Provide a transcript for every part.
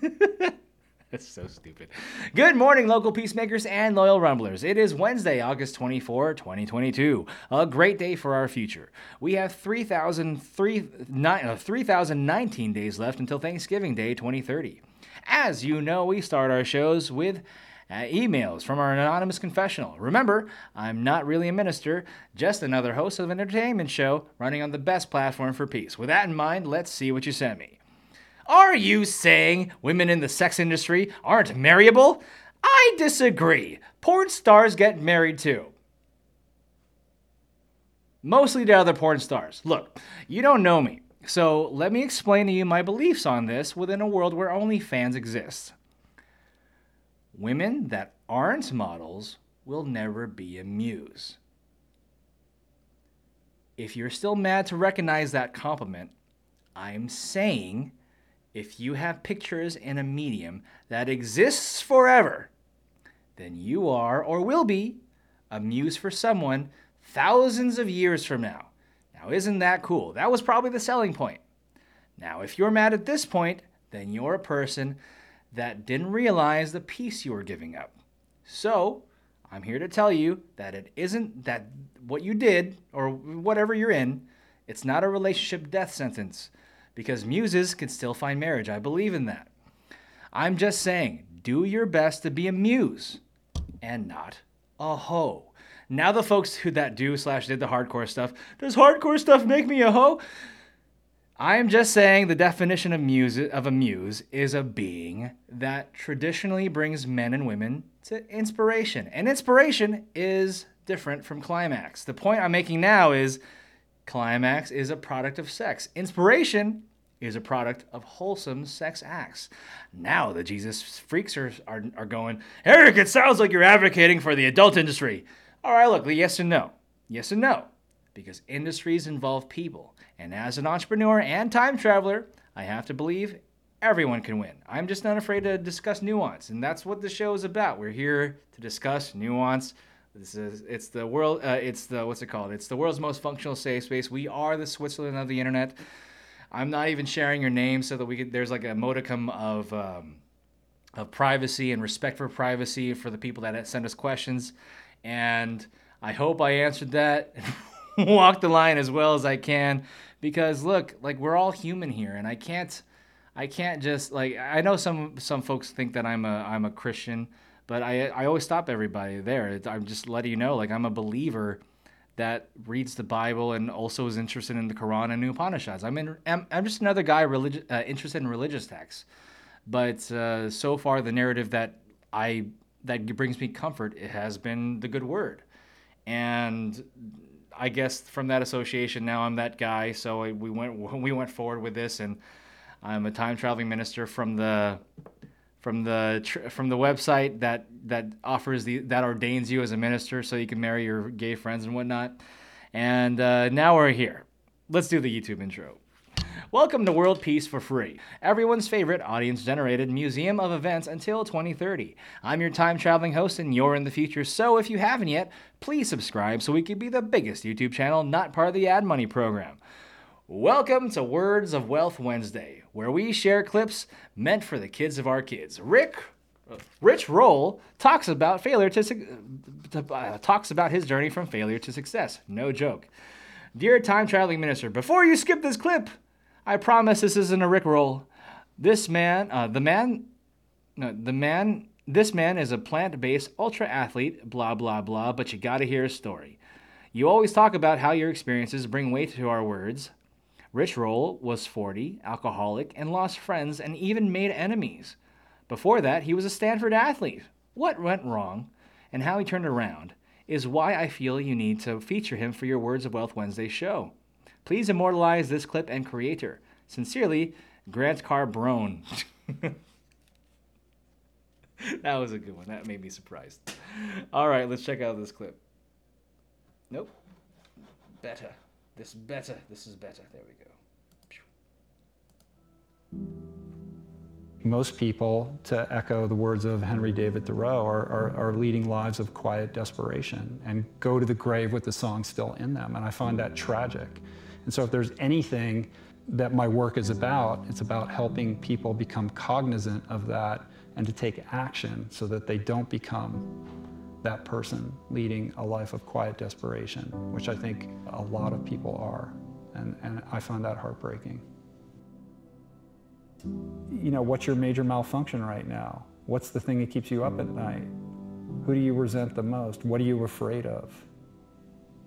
That's so stupid. Good morning, local peacemakers and loyal rumblers. It is Wednesday, August 24, 2022. A great day for our future. We have 3,019 uh, days left until Thanksgiving Day 2030. As you know, we start our shows with uh, emails from our anonymous confessional. Remember, I'm not really a minister, just another host of an entertainment show running on the best platform for peace. With that in mind, let's see what you sent me. Are you saying women in the sex industry aren't marryable? I disagree. Porn stars get married too. Mostly to other porn stars. Look, you don't know me, so let me explain to you my beliefs on this within a world where only fans exist. Women that aren't models will never be a muse. If you're still mad to recognize that compliment, I'm saying if you have pictures in a medium that exists forever, then you are or will be a muse for someone thousands of years from now. Now, isn't that cool? That was probably the selling point. Now, if you're mad at this point, then you're a person that didn't realize the peace you were giving up. So, I'm here to tell you that it isn't that what you did or whatever you're in, it's not a relationship death sentence because muses can still find marriage. I believe in that. I'm just saying, do your best to be a muse and not a hoe. Now the folks who that do slash did the hardcore stuff, does hardcore stuff make me a hoe? I am just saying the definition of muse of a muse is a being that traditionally brings men and women to inspiration. And inspiration is different from climax. The point I'm making now is climax is a product of sex. Inspiration is a product of wholesome sex acts. Now the Jesus freaks are, are, are going, Eric, it sounds like you're advocating for the adult industry. All right, look, yes and no. Yes and no. Because industries involve people. And as an entrepreneur and time traveler, I have to believe everyone can win. I'm just not afraid to discuss nuance. And that's what the show is about. We're here to discuss nuance. This is it's the world uh, it's the what's it called? It's the world's most functional safe space. We are the Switzerland of the internet. I'm not even sharing your name so that we could, there's like a modicum of, um, of privacy and respect for privacy for the people that send us questions. And I hope I answered that walk the line as well as I can because look, like we're all human here and I can't, I can't just like, I know some, some folks think that I'm a, I'm a Christian, but I, I always stop everybody there. I'm just letting you know, like I'm a believer that reads the Bible and also is interested in the Quran and the Upanishads. I'm, in, I'm, I'm just another guy religi- uh, interested in religious texts. But uh, so far, the narrative that I that brings me comfort it has been the good word, and I guess from that association, now I'm that guy. So we went we went forward with this, and I'm a time traveling minister from the from the from the website that that offers the that ordains you as a minister so you can marry your gay friends and whatnot. And uh, now we're here. Let's do the YouTube intro. Welcome to World Peace for Free, everyone's favorite audience generated museum of events until 2030. I'm your time traveling host, and you're in the future. So if you haven't yet, please subscribe so we can be the biggest YouTube channel not part of the ad money program. Welcome to Words of Wealth Wednesday, where we share clips meant for the kids of our kids. Rick, Rich Roll talks about failure to, uh, talks about his journey from failure to success. No joke. Dear time traveling minister, before you skip this clip, I promise this isn't a Rick Roll. This man, uh, the man, no, the man, this man is a plant-based ultra athlete. Blah blah blah. But you got to hear his story. You always talk about how your experiences bring weight to our words. Rich Roll was 40, alcoholic, and lost friends and even made enemies. Before that, he was a Stanford athlete. What went wrong and how he turned around is why I feel you need to feature him for your Words of Wealth Wednesday show. Please immortalize this clip and creator. Sincerely, Grant Carbone. that was a good one. That made me surprised. All right, let's check out this clip. Nope. Better. This better. This is better. There we go. Most people, to echo the words of Henry David Thoreau, are, are, are, leading lives of quiet desperation and go to the grave with the song still in them. And I find that tragic. And so, if there's anything that my work is about. It's about helping people become cognizant of that and to take action so that they don't become that person leading a life of quiet desperation, which I think a lot of people are. And, and I find that heartbreaking. You know, what's your major malfunction right now? What's the thing that keeps you up at night? Who do you resent the most? What are you afraid of?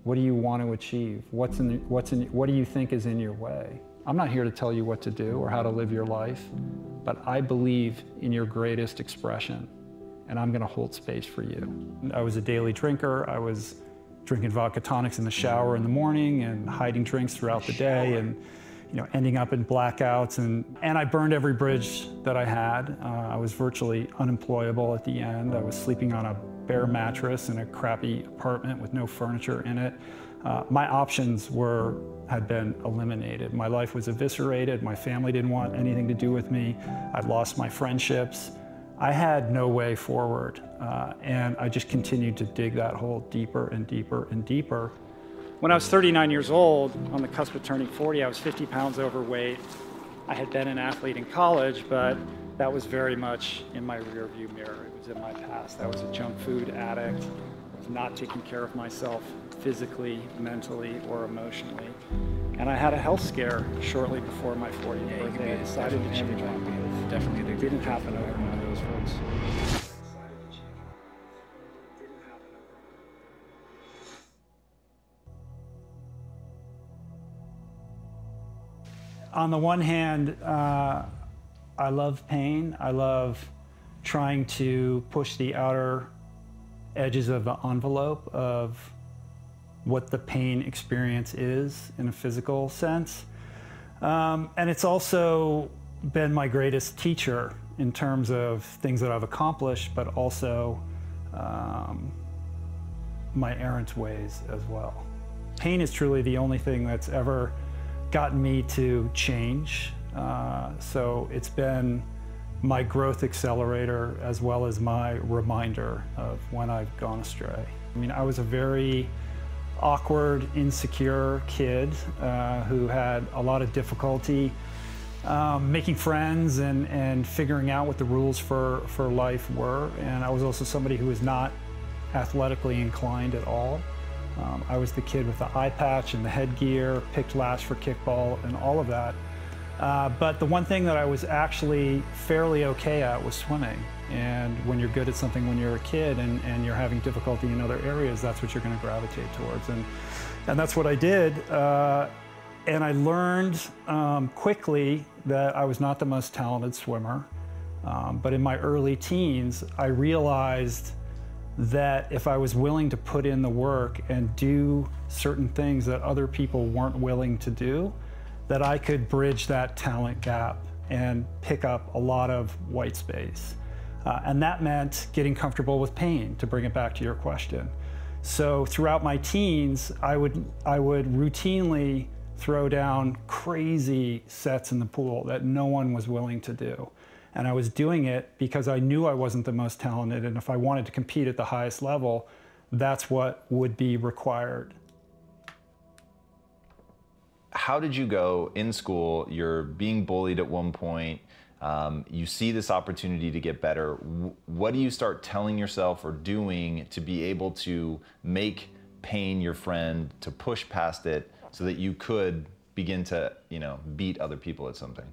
What do you want to achieve? What's in, what's in, what do you think is in your way? I'm not here to tell you what to do or how to live your life, but I believe in your greatest expression, and I'm going to hold space for you. I was a daily drinker. I was drinking vodka tonics in the shower in the morning and hiding drinks throughout the day and you know ending up in blackouts and and I burned every bridge that I had. Uh, I was virtually unemployable at the end. I was sleeping on a bare mattress in a crappy apartment with no furniture in it. Uh, my options were had been eliminated. My life was eviscerated. My family didn't want anything to do with me. I'd lost my friendships. I had no way forward, uh, and I just continued to dig that hole deeper and deeper and deeper. When I was 39 years old, on the cusp of turning 40, I was 50 pounds overweight. I had been an athlete in college, but that was very much in my rearview mirror. It was in my past. I was a junk food addict, was not taking care of myself physically, mentally, or emotionally. And I had a health scare shortly before my 40th Yeah, birthday. I decided to change my life. Definitely It didn't happen overnight. On the one hand, uh, I love pain. I love trying to push the outer edges of the envelope of what the pain experience is in a physical sense. Um, and it's also been my greatest teacher in terms of things that I've accomplished, but also um, my errant ways as well. Pain is truly the only thing that's ever gotten me to change. Uh, so it's been my growth accelerator as well as my reminder of when I've gone astray. I mean, I was a very awkward, insecure kid uh, who had a lot of difficulty um, making friends and, and figuring out what the rules for, for life were. And I was also somebody who was not athletically inclined at all. Um, I was the kid with the eye patch and the headgear, picked last for kickball, and all of that. Uh, but the one thing that I was actually fairly okay at was swimming. And when you're good at something when you're a kid and, and you're having difficulty in other areas, that's what you're going to gravitate towards. And, and that's what I did. Uh, and I learned um, quickly that I was not the most talented swimmer. Um, but in my early teens, I realized that if I was willing to put in the work and do certain things that other people weren't willing to do, that I could bridge that talent gap and pick up a lot of white space. Uh, and that meant getting comfortable with pain, to bring it back to your question. So throughout my teens, I would, I would routinely throw down crazy sets in the pool that no one was willing to do. And I was doing it because I knew I wasn't the most talented. And if I wanted to compete at the highest level, that's what would be required. How did you go in school? You're being bullied at one point. Um, you see this opportunity to get better. What do you start telling yourself or doing to be able to make pain your friend, to push past it so that you could begin to, you know, beat other people at something?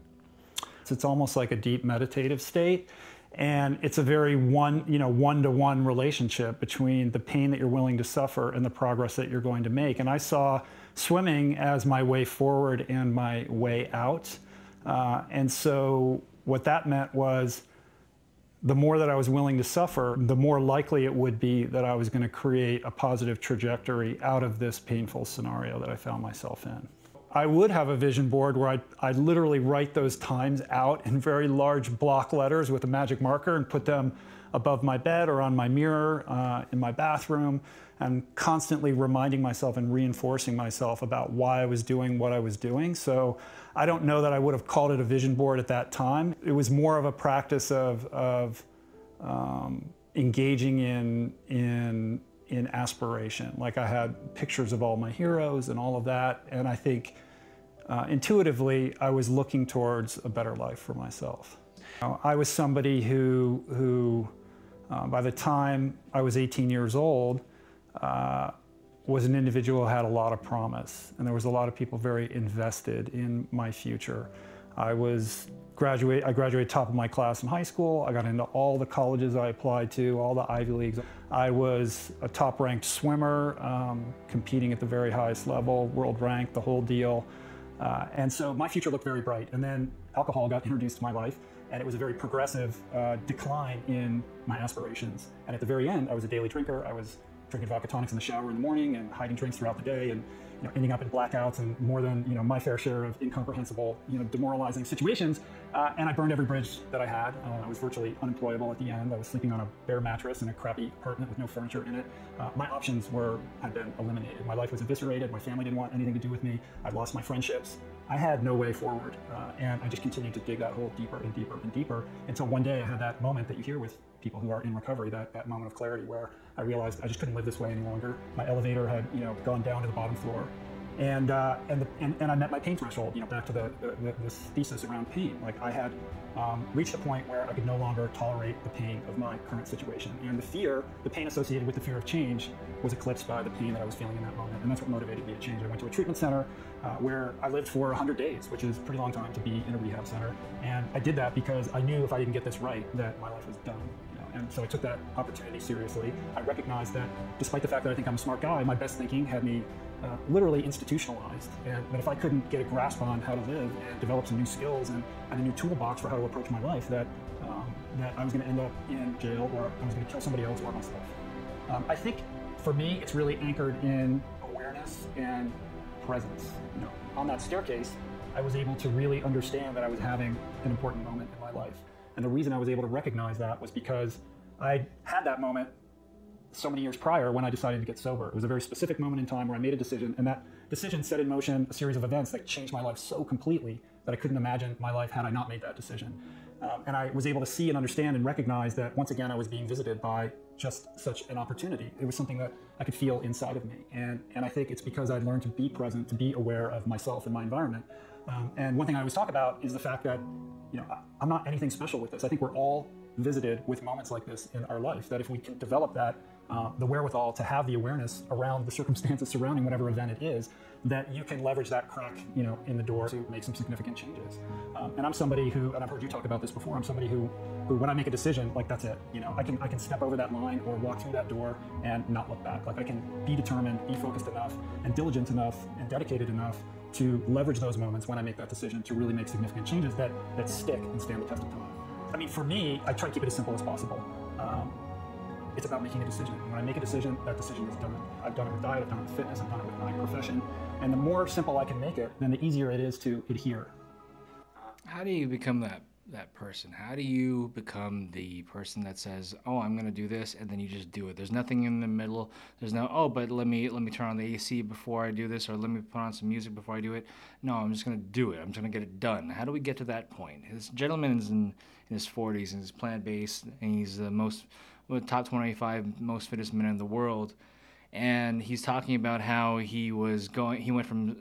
It's, almost like a deep meditative state. And it's a very one, you know, one-to-one relationship between the pain that you're willing to suffer and the progress that you're going to make. And I saw swimming as my way forward and my way out. Uh, and so what that meant was the more that I was willing to suffer, the more likely it would be that I was going to create a positive trajectory out of this painful scenario that I found myself in. I would have a vision board where I'd, I'd literally write those times out in very large block letters with a magic marker and put them above my bed or on my mirror uh, in my bathroom and constantly reminding myself and reinforcing myself about why I was doing what I was doing. So I don't know that I would have called it a vision board at that time. It was more of a practice of, of um, engaging in, in, in aspiration. Like I had pictures of all my heroes and all of that. And I think uh, intuitively, I was looking towards a better life for myself. I was somebody who, who uh, by the time I was 18 years old, uh, was an individual who had a lot of promise, and there was a lot of people very invested in my future. I was graduate. I graduated top of my class in high school. I got into all the colleges I applied to, all the Ivy leagues. I was a top-ranked swimmer, um, competing at the very highest level, world ranked, the whole deal. Uh, and so my future looked very bright. And then alcohol got introduced to my life, and it was a very progressive uh, decline in my aspirations. And at the very end, I was a daily drinker. I was drinking vodka tonics in the shower in the morning and hiding drinks throughout the day and you know, ending up in blackouts and more than you know my fair share of incomprehensible, you know, demoralizing situations. Uh, and I burned every bridge that I had. Uh, I was virtually unemployable at the end. I was sleeping on a bare mattress in a crappy apartment with no furniture in it. Uh, my options were had been eliminated. My life was eviscerated. My family didn't want anything to do with me. I lost my friendships. I had no way forward, uh, and I just continued to dig that hole deeper and deeper and deeper until one day I had that moment that you hear with people who are in recovery, that, that moment of clarity where I realized I just couldn't live this way any longer. My elevator had, you know, gone down to the bottom floor. And, uh, and, the, and, and I met my pain threshold, you know, back to the, the, this thesis around pain. Like I had um, reached a point where I could no longer tolerate the pain of my current situation. And the fear, the pain associated with the fear of change, was eclipsed by the pain that I was feeling in that moment. And that's what motivated me to change. I went to a treatment center uh, where I lived for 100 days, which is a pretty long time to be in a rehab center. And I did that because I knew if I didn't get this right, that my life was done. And so I took that opportunity seriously. I recognized that despite the fact that I think I'm a smart guy, my best thinking had me uh, literally institutionalized. And that if I couldn't get a grasp on how to live and develop some new skills and, and a new toolbox for how to approach my life, that, um, that I was going to end up in jail or I was going to kill somebody else or myself. Um, I think for me, it's really anchored in awareness and presence. You know, on that staircase, I was able to really understand that I was having an important moment in my life. And the reason I was able to recognize that was because I had that moment so many years prior when I decided to get sober. It was a very specific moment in time where I made a decision, and that decision set in motion a series of events that changed my life so completely that I couldn't imagine my life had I not made that decision. Um, and I was able to see and understand and recognize that once again I was being visited by just such an opportunity. It was something that I could feel inside of me. And, and I think it's because I'd learned to be present, to be aware of myself and my environment. Um, and one thing I always talk about is the fact that you know, I'm not anything special with this. I think we're all visited with moments like this in our life. That if we can develop that, uh, the wherewithal to have the awareness around the circumstances surrounding whatever event it is, that you can leverage that crack, you know, in the door to make some significant changes. Um, and I'm somebody who, and I've heard you talk about this before. I'm somebody who, who when I make a decision, like that's it. You know, I can I can step over that line or walk through that door and not look back. Like I can be determined, be focused enough, and diligent enough, and dedicated enough to leverage those moments when I make that decision to really make significant changes that, that stick and stand the test of time. I mean, for me, I try to keep it as simple as possible. Um, it's about making a decision. When I make a decision, that decision is done. I've done it with diet, I've done it with fitness, I've done it with my profession. And the more simple I can make it, then the easier it is to adhere. How do you become that that person? How do you become the person that says, "Oh, I'm going to do this," and then you just do it? There's nothing in the middle. There's no, "Oh, but let me let me turn on the AC before I do this," or "Let me put on some music before I do it." No, I'm just going to do it. I'm just going to get it done. How do we get to that point? This gentleman is in, in his 40s and he's plant based, and he's the most well, top 25 most fittest men in the world. And he's talking about how he was going. He went from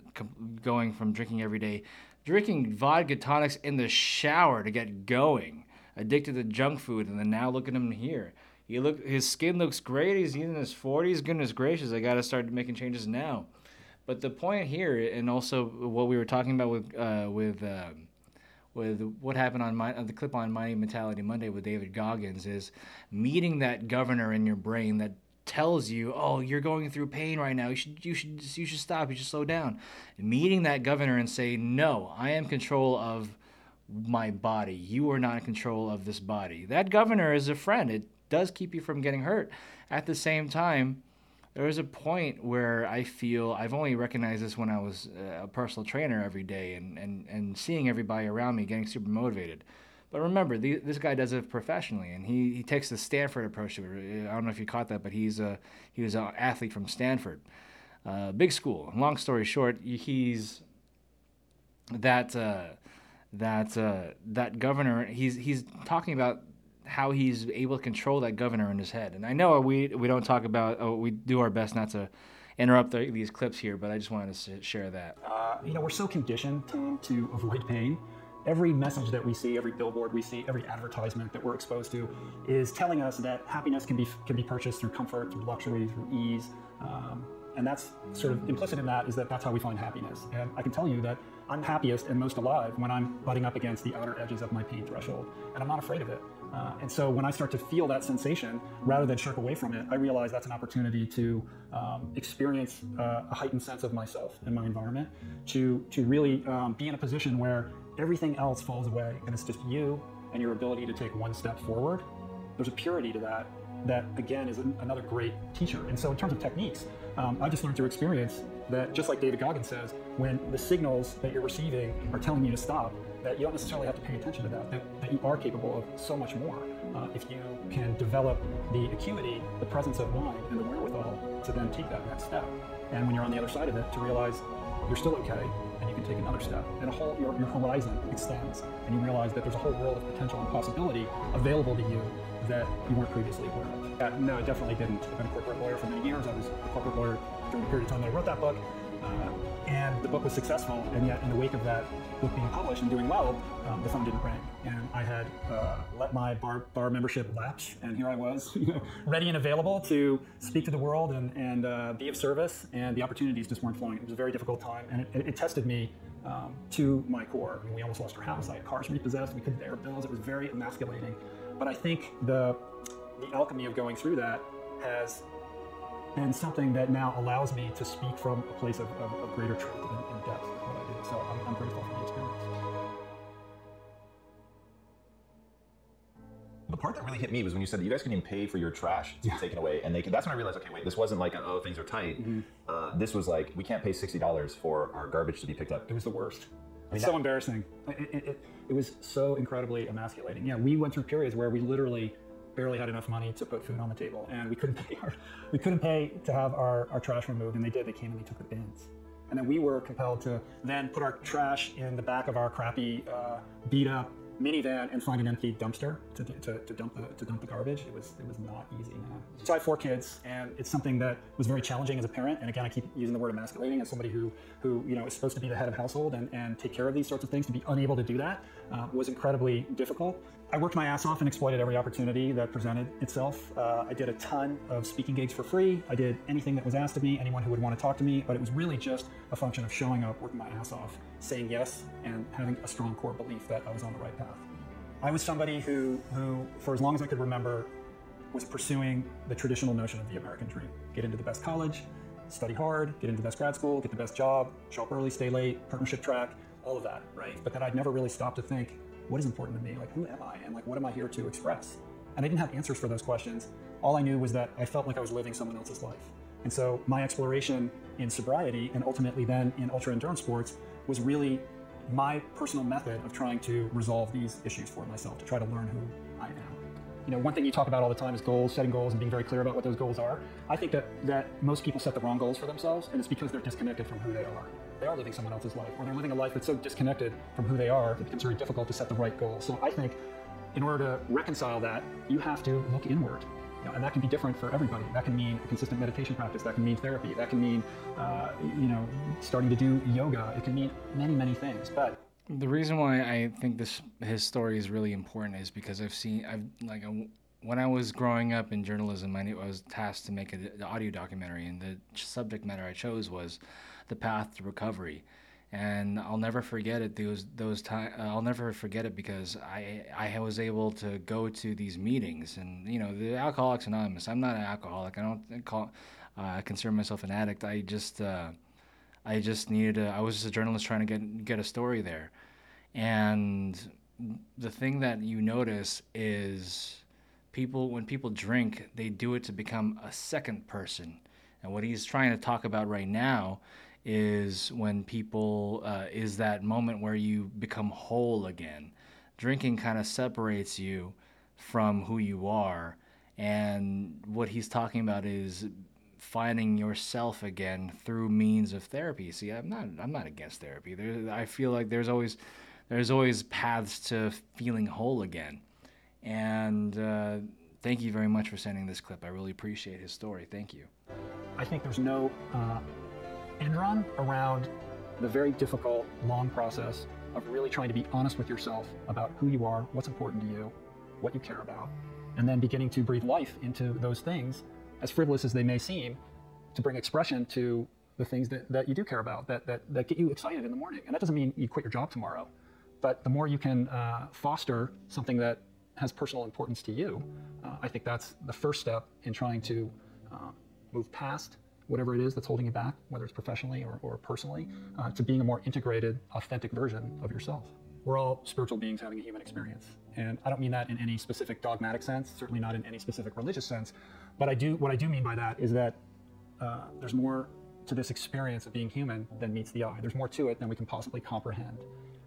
going from drinking every day drinking vodka tonics in the shower to get going, addicted to junk food, and then now look at him here. He look, his skin looks great. He's in his 40s. Goodness gracious, I got to start making changes now. But the point here, and also what we were talking about with uh, with uh, with what happened on my, the clip on Mighty Mentality Monday with David Goggins, is meeting that governor in your brain that tells you, "Oh, you're going through pain right now. You should you should you should stop. You should slow down." Meeting that governor and say, "No, I am control of my body. You are not in control of this body." That governor is a friend. It does keep you from getting hurt. At the same time, there was a point where I feel I've only recognized this when I was a personal trainer every day and, and, and seeing everybody around me getting super motivated. But remember, the, this guy does it professionally, and he, he takes the Stanford approach to it. I don't know if you caught that, but he's a he was an athlete from Stanford, uh, big school. Long story short, he's that uh, that uh, that governor. He's he's talking about how he's able to control that governor in his head. And I know we we don't talk about. Oh, we do our best not to interrupt the, these clips here, but I just wanted to share that. Uh, you know, we're so conditioned, to avoid pain. Every message that we see, every billboard we see, every advertisement that we're exposed to, is telling us that happiness can be can be purchased through comfort, through luxury, through ease. Um, and that's sort of implicit in that is that that's how we find happiness. And I can tell you that I'm happiest and most alive when I'm butting up against the outer edges of my pain threshold, and I'm not afraid of it. Uh, and so when I start to feel that sensation, rather than shirk away from it, I realize that's an opportunity to um, experience uh, a heightened sense of myself and my environment, to to really um, be in a position where everything else falls away and it's just you and your ability to take one step forward. There's a purity to that that again is an, another great teacher. And so in terms of techniques, um, I just learned through experience that just like David Goggins says, when the signals that you're receiving are telling you to stop, that you don't necessarily have to pay attention to that, that, that you are capable of so much more uh, if you can develop the acuity, the presence of mind, and the wherewithal to then take that next step. And when you're on the other side of it, to realize you're still okay and you can take another step. And a whole your, your horizon extends and you realize that there's a whole world of potential and possibility available to you that you weren't previously aware of. Uh, no, I definitely didn't. I've been a corporate lawyer for many years. I was a corporate lawyer during the period of time that I wrote that book. Uh, and the book was successful, and yet in the wake of that book being published and doing well, um, the phone didn't ring. And I had uh, let my bar, bar membership lapse, and here I was, you know, ready and available to speak to the world and, and uh, be of service, and the opportunities just weren't flowing. It was a very difficult time, and it, it tested me um, to my core. I mean, we almost lost our house. I had cars repossessed. We couldn't pay our bills. It was very emasculating. But I think the the alchemy of going through that has been something that now allows me to speak from a place of, of, of greater truth and, and, depth of what I do. So I'm, I'm grateful for the experience. The part that really hit me was when you said that you guys can even pay for your trash to be taken away, and they can. That's when I realized, okay, wait, this wasn't like, a, oh, things are tight. Uh, this was like, we can't pay sixty dollars for our garbage to be picked up. It was the worst. Mean, it's that- so embarrassing. It, it, it, it was so incredibly emasculating. Yeah, we went through periods where we literally barely had enough money to put food on the table, and we couldn't pay our, we couldn't pay to have our, our trash removed, and they did. They came and they took the bins, and then we were compelled to then put our trash in the back of our crappy, uh, beat up minivan and find an empty dumpster to, to, to dump the to dump the garbage. It was it was not easy. Man. So I have four kids, and it's something that was very challenging as a parent. And again, I keep using the word emasculating as somebody who who you know is supposed to be the head of household and, and take care of these sorts of things. To be unable to do that uh, was incredibly difficult. I worked my ass off and exploited every opportunity that presented itself. Uh, I did a ton of speaking gigs for free. I did anything that was asked of me, anyone who would want to talk to me, but it was really just a function of showing up, working my ass off, saying yes, and having a strong core belief that I was on the right path. I was somebody who, who, for as long as I could remember, was pursuing the traditional notion of the American dream. Get into the best college, study hard, get into the best grad school, get the best job, show up early, stay late, partnership track, all of that, right? But that I'd never really stopped to think, what is important to me? Like, who am I? And like, what am I here to express? And I didn't have answers for those questions. All I knew was that I felt like I was living someone else's life. And so my exploration in sobriety and ultimately then in ultra endurance sports was really my personal method of trying to resolve these issues for myself, to try to learn who I am. You know, one thing you talk about all the time is goals, setting goals, and being very clear about what those goals are. I think that that most people set the wrong goals for themselves, and it's because they're disconnected from who they are. They are living someone else's life, or they're living a life that's so disconnected from who they are, it becomes very difficult to set the right goals. So I think, in order to reconcile that, you have to look inward. You know, and that can be different for everybody. That can mean a consistent meditation practice. That can mean therapy. That can mean, uh, you know, starting to do yoga. It can mean many, many things. But The reason why I think this his story is really important is because I've seen I've like when I was growing up in journalism, I, knew I was tasked to make an audio documentary, and the subject matter I chose was the path to recovery. And I'll never forget it. Those those time I'll never forget it because I I was able to go to these meetings, and you know the Alcoholics Anonymous. I'm not an alcoholic. I don't call uh, consider myself an addict. I just uh, I just needed I was just a journalist trying to get get a story there. And the thing that you notice is people when people drink, they do it to become a second person. And what he's trying to talk about right now is when people uh, is that moment where you become whole again. Drinking kind of separates you from who you are. And what he's talking about is finding yourself again through means of therapy. See, I'm not I'm not against therapy. There, I feel like there's always there's always paths to feeling whole again, and uh, Thank you very much for sending this clip. I really appreciate his story. Thank you. I think there's no uh, end run around the very difficult, long process of really trying to be honest with yourself about who you are, what's important to you, what you care about, and then beginning to breathe life into those things, as frivolous as they may seem, to bring expression to the things that, that you do care about, that, that, that get you excited in the morning. And that doesn't mean you quit your job tomorrow, but the more you can uh, foster something that has personal importance to you, uh, I think that's the first step in trying to uh, move past whatever it is that's holding you back, whether it's professionally or, or personally, uh, to being a more integrated, authentic version of yourself. We're all spiritual beings having a human experience. And I don't mean that in any specific dogmatic sense, certainly not in any specific religious sense. But I do, what I do mean by that is that uh, there's more to this experience of being human than meets the eye. There's more to it than we can possibly comprehend.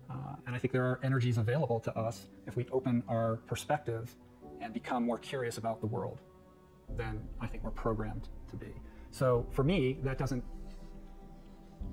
Uh, and I think there are energies available to us if we open our perspective and become more curious about the world than I think we're programmed to be. So for me, that doesn't,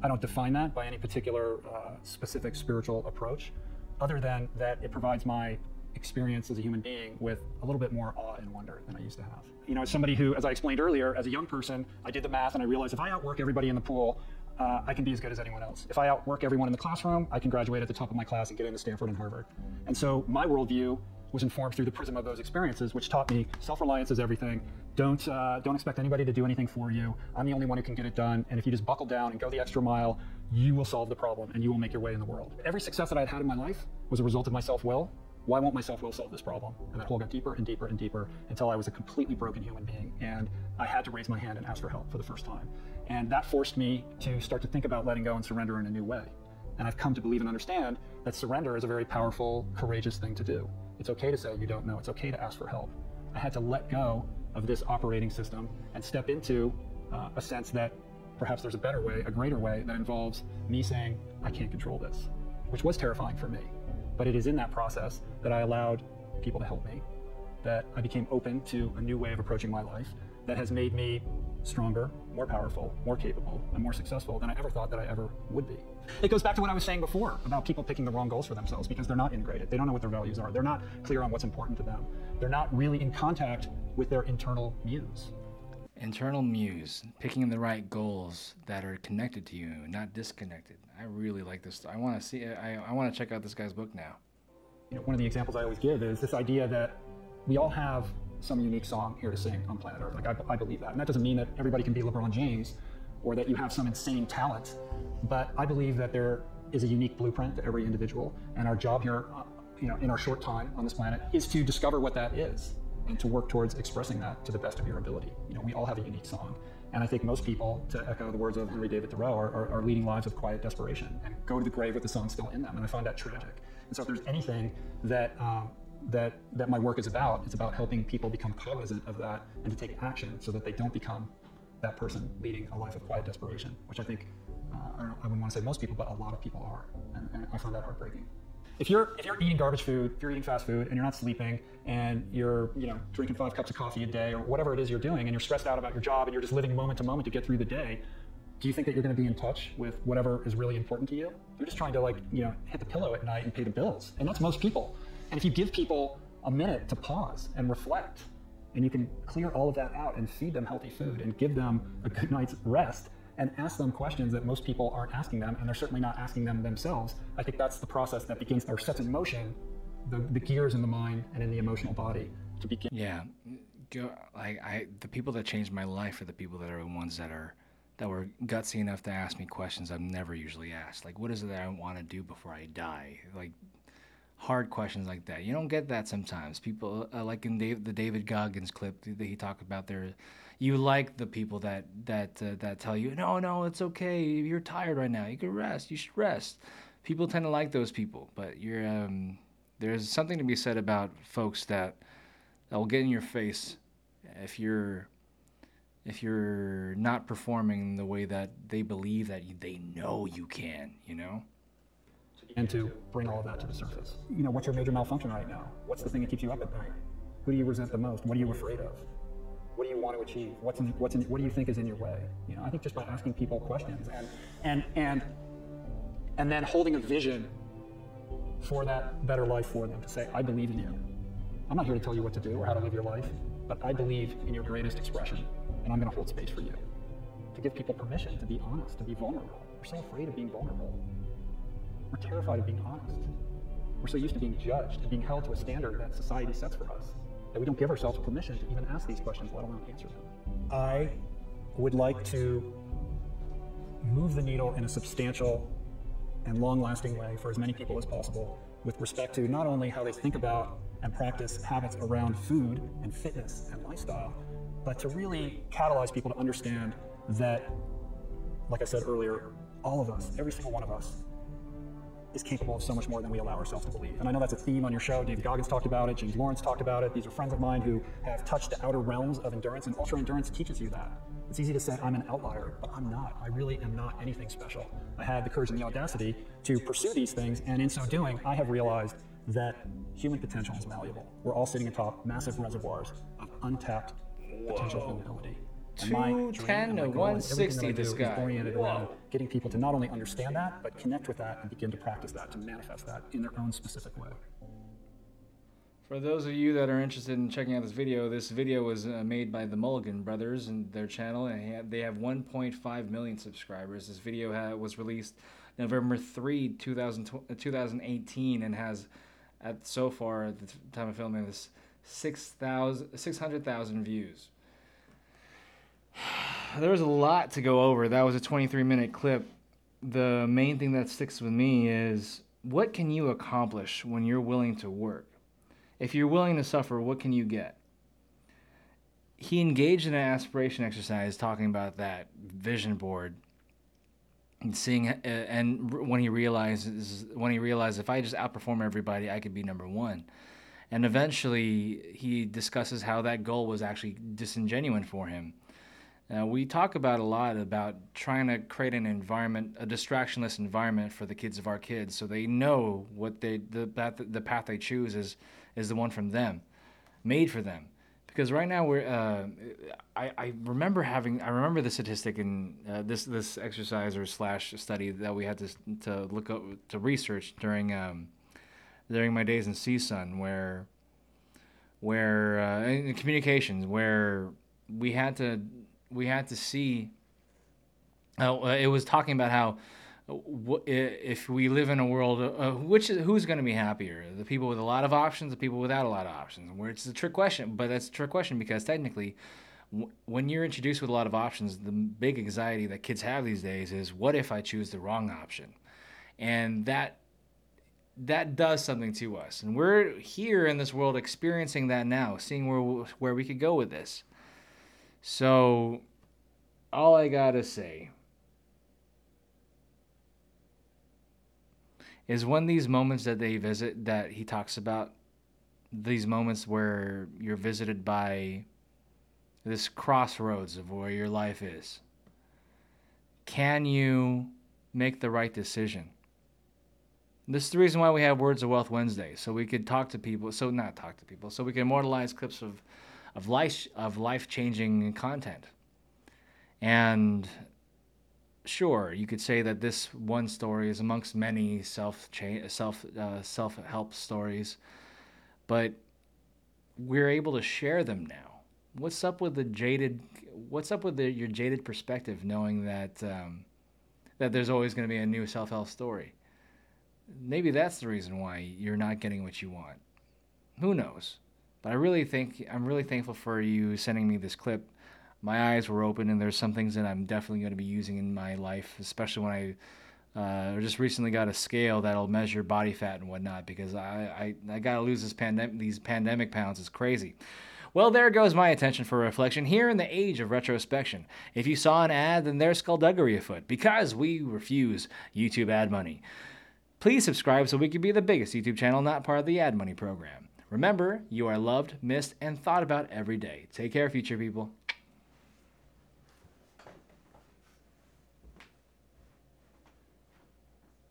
I don't define that by any particular uh, specific spiritual approach, other than that it provides my experience as a human being with a little bit more awe and wonder than I used to have. You know, as somebody who, as I explained earlier, as a young person, I did the math and I realized if I outwork everybody in the pool, uh, I can be as good as anyone else. If I outwork everyone in the classroom, I can graduate at the top of my class and get into Stanford and Harvard. And so my worldview was informed through the prism of those experiences, which taught me self-reliance is everything. Don't uh, don't expect anybody to do anything for you. I'm the only one who can get it done. And if you just buckle down and go the extra mile, you will solve the problem and you will make your way in the world. Every success that I had had in my life was a result of my self-will. Why won't my self-will solve this problem? And that hole got deeper and deeper and deeper until I was a completely broken human being, and I had to raise my hand and ask for help for the first time. And that forced me to start to think about letting go and surrender in a new way. And I've come to believe and understand that surrender is a very powerful, courageous thing to do. It's okay to say you don't know. It's okay to ask for help. I had to let go of this operating system and step into uh, a sense that perhaps there's a better way, a greater way that involves me saying, I can't control this, which was terrifying for me. But it is in that process that I allowed people to help me, that I became open to a new way of approaching my life that has made me stronger, more powerful, more capable, and more successful than I ever thought that I ever would be. It goes back to what I was saying before about people picking the wrong goals for themselves because they're not integrated. They don't know what their values are. They're not clear on what's important to them. They're not really in contact with their internal muse. Internal muse, picking the right goals that are connected to you, not disconnected. I really like this. I want to see. I, I want to check out this guy's book now. You know, one of the examples I always give is this idea that we all have some unique song here to sing on planet Earth. Like I, I believe that, and that doesn't mean that everybody can be LeBron James, or that you have some insane talent. But I believe that there is a unique blueprint to every individual, and our job here, uh, you know, in our short time on this planet, is to discover what that is and to work towards expressing that to the best of your ability. You know, we all have a unique song. And I think most people, to echo the words of Henry David Thoreau, are, are, are, leading lives of quiet desperation and go to the grave with the song still in them. And I find that tragic. And so if there's anything that um, that that my work is about. It's about helping people become cognizant of that and to take action so that they don't become that person leading a life of quiet desperation, which I think uh, I, I, wouldn't want to say most people, but a lot of people are, and, and I find that heartbreaking. If you're if you're eating garbage food, if you're eating fast food, and you're not sleeping, and you're you know drinking five cups of coffee a day or whatever it is you're doing, and you're stressed out about your job, and you're just living moment to moment to get through the day, do you think that you're going to be in touch with whatever is really important to you? You're just trying to like you know hit the pillow at night and pay the bills, and that's most people. And if you give people a minute to pause and reflect, and you can clear all of that out and feed them healthy food and give them a good night's rest and ask them questions that most people aren't asking them, and they're certainly not asking them themselves. I think that's the process that begins or sets in motion the, the gears in the mind and in the emotional body to begin. Yeah, go like I the people that changed my life are the people that are the ones that are that were gutsy enough to ask me questions I've never usually asked. Like, what is it that I want to do before I die? Like, hard questions like that. You don't get that sometimes. People uh, like in Dave, the David Goggins clip that he talked about there. You like the people that that uh, that tell you, no, no, it's okay. You're tired right now. You can rest. You should rest. People tend to like those people, but you're um, there's something to be said about folks that that will get in your face if you're if you're not performing the way that they believe that you, they know you can. You know and to bring all of that to the surface. You know, what's your major malfunction right now? What's the thing that keeps you up at night? Who do you resent the most? What are you afraid of? What do you want to achieve? What's in, what's in, what do you think is in your way? You know, I think just by asking people questions and and and and then holding a vision for that better life for them to say, I believe in you. I'm not here to tell you what to do or how to live your life. but I believe in your greatest expression, and I'm going to hold space for you. To give people permission to be honest, to be vulnerable. We're so afraid of being vulnerable. We're terrified of being honest. We're so used to being judged and being held to a standard that society sets for us that we don't give ourselves permission to even ask these questions, let alone answer them. I would like to move the needle in a substantial and long lasting way for as many people as possible with respect to not only how they think about and practice habits around food and fitness and lifestyle, but to really catalyze people to understand that, like I said earlier, all of us, every single one of us, is capable of so much more than we allow ourselves to believe. And I know that's a theme on your show. David Goggins talked about it, James Lawrence talked about it. These are friends of mine who have touched the outer realms of endurance, and ultra endurance teaches you that. It's easy to say I'm an outlier, but I'm not. I really am not anything special. I had the courage and the audacity to pursue these things, and in so doing, I have realized that human potential is malleable. We're all sitting atop massive reservoirs of untapped potential and ability. And my dream 210 and my to goal and 160 that I do this is guy. oriented around getting people to not only understand that, but connect with that and begin to practice that, to manifest that in their own specific way. For those of you that are interested in checking out this video, this video was uh, made by the Mulligan brothers and their channel, and they have 1.5 million subscribers. This video ha- was released November 3, 2000, uh, 2018, and has, at so far at the time of filming this, 6,000 600,000 views. There was a lot to go over. That was a 23 minute clip. The main thing that sticks with me is what can you accomplish when you're willing to work? If you're willing to suffer, what can you get? He engaged in an aspiration exercise talking about that vision board and seeing uh, and when he realizes when he realized if I just outperform everybody, I could be number 1. And eventually he discusses how that goal was actually disingenuous for him. Uh, we talk about a lot about trying to create an environment, a distractionless environment for the kids of our kids, so they know what they the path the path they choose is is the one from them, made for them. Because right now we're, uh, I, I remember having I remember the statistic in uh, this this exercise or slash study that we had to to look up to research during um, during my days in CSUN where where uh, in communications where we had to we had to see uh, it was talking about how uh, if we live in a world uh, which is, who's going to be happier? The people with a lot of options the people without a lot of options? Where it's a trick question but that's a trick question because technically when you're introduced with a lot of options the big anxiety that kids have these days is what if i choose the wrong option? And that that does something to us. And we're here in this world experiencing that now seeing where where we could go with this so all i gotta say is when these moments that they visit that he talks about these moments where you're visited by this crossroads of where your life is can you make the right decision this is the reason why we have Words of Wealth Wednesday, so we could talk to people. So not talk to people, so we can immortalize clips of, of life of life changing content. And sure, you could say that this one story is amongst many self cha- self uh, self help stories, but we're able to share them now. What's up with the jaded? What's up with the, your jaded perspective, knowing that um, that there's always going to be a new self help story? maybe that's the reason why you're not getting what you want. Who knows? But I really think I'm really thankful for you sending me this clip. My eyes were open, and there's some things that I'm definitely going to be using in my life, especially when I uh, just recently got a scale that'll measure body fat and whatnot because I I, I got to lose this pandemic these pandemic pounds. It's crazy. Well, there goes my attention for reflection here in the age of retrospection. If you saw an ad, then there's skullduggery afoot because we refuse YouTube ad money. Please subscribe so we can be the biggest YouTube channel not part of the ad money program. Remember, you are loved, missed, and thought about every day. Take care, future people.